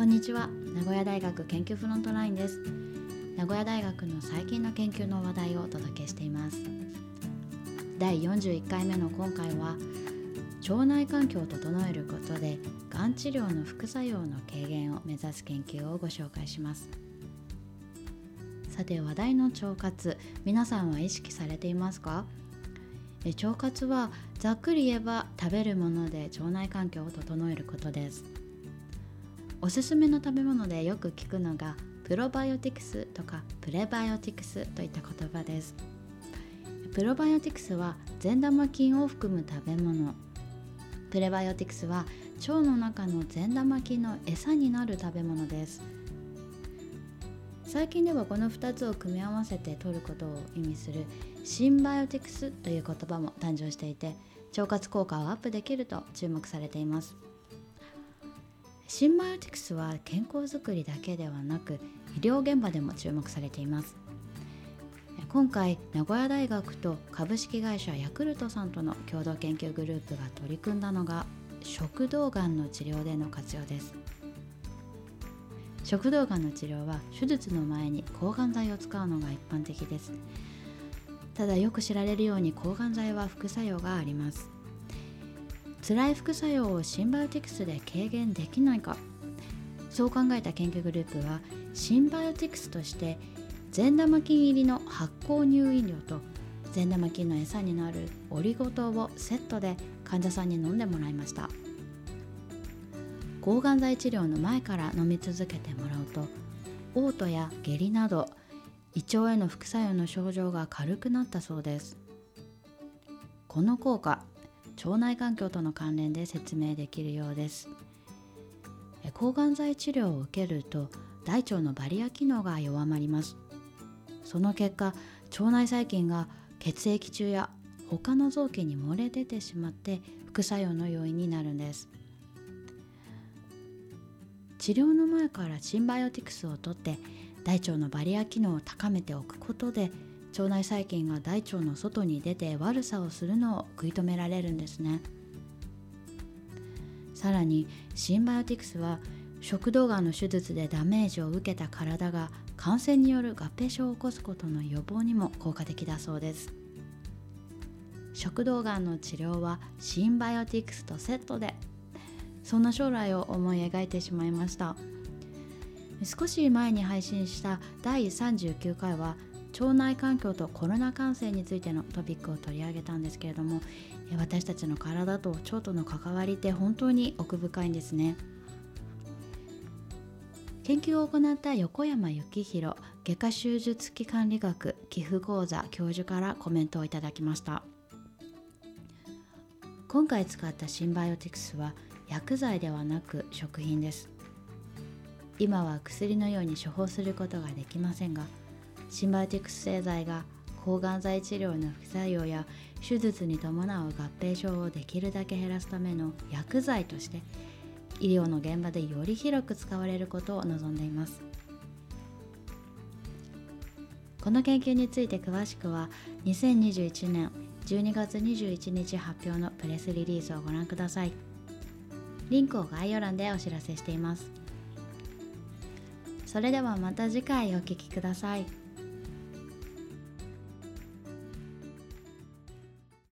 こんにちは。名古屋大学研究フロントラインです。名古屋大学の最近の研究の話題をお届けしています。第41回目の今回は腸内環境を整えることでがん治療の副作用の軽減を目指す研究をご紹介します。さて話題の腸活皆さんは意識されていますか？腸活はざっくり言えば食べるもので腸内環境を整えることです。おすすめの食べ物でよく聞くのがプロバイオティクスとかプレバイオティクスといった言葉です。プロバイオティクスは善玉菌を含む食べ物。プレバイオティクスは腸の中の善玉菌の餌になる食べ物です。最近ではこの2つを組み合わせて取ることを意味するシンバイオティクスという言葉も誕生していて腸活効果をアップできると注目されています。シンバイオティクスは健康づくりだけではなく医療現場でも注目されています。今回名古屋大学と株式会社ヤクルトさんとの共同研究グループが取り組んだのが食道がんの治療での活用です。食道がんの治療は手術の前に抗がん剤を使うのが一般的です。ただよく知られるように抗がん剤は副作用があります。辛い副作用をシンバイオティクスで軽減できないか。そう考えた研究グループはシンバイオティクスとして善玉菌入りの発酵乳飲料と善玉菌の餌になるオリゴ糖をセットで患者さんに飲んでもらいました。抗がん剤治療の前から飲み続けてもらうと嘔吐や下痢など胃腸への副作用の症状が軽くなったそうです。この効果腸内環境との関連で説明できるようです。抗がん剤治療を受けると大腸のバリア機能が弱まります。その結果腸内細菌が血液中や他の臓器に漏れ出てしまって副作用の要因になるんです。治療の前からシンバイオティクスをとって大腸のバリア機能を高めておくことで腸内細菌が大腸の外に出て悪さをするのを食い止められるんですね。さらにシンバイオティクスは食道がんの手術でダメージを受けた体が感染による合併症を起こすことの予防にも効果的だそうです。食道がんの治療はシンバイオティクスとセットでそんな将来を思い描いてしまいました。少し前に配信した第39回は腸内環境とコロナ感染についてのトピックを取り上げたんですけれども私たちの体と腸との関わりって本当に奥深いんですね。研究を行った横山幸宏外科手術器管理学寄付講座教授からコメントをいただきました。今回使ったシンバイオティクスは薬剤ではなく食品です。今は薬のように処方することができませんがシンバイティクス製剤が抗がん剤治療の副作用や手術に伴う合併症をできるだけ減らすための薬剤として医療の現場でより広く使われることを望んでいます。この研究について詳しくは2021年12月21日発表のプレスリリースをご覧ください。リンクを概要欄でお知らせしています。それではまた次回お聴きください。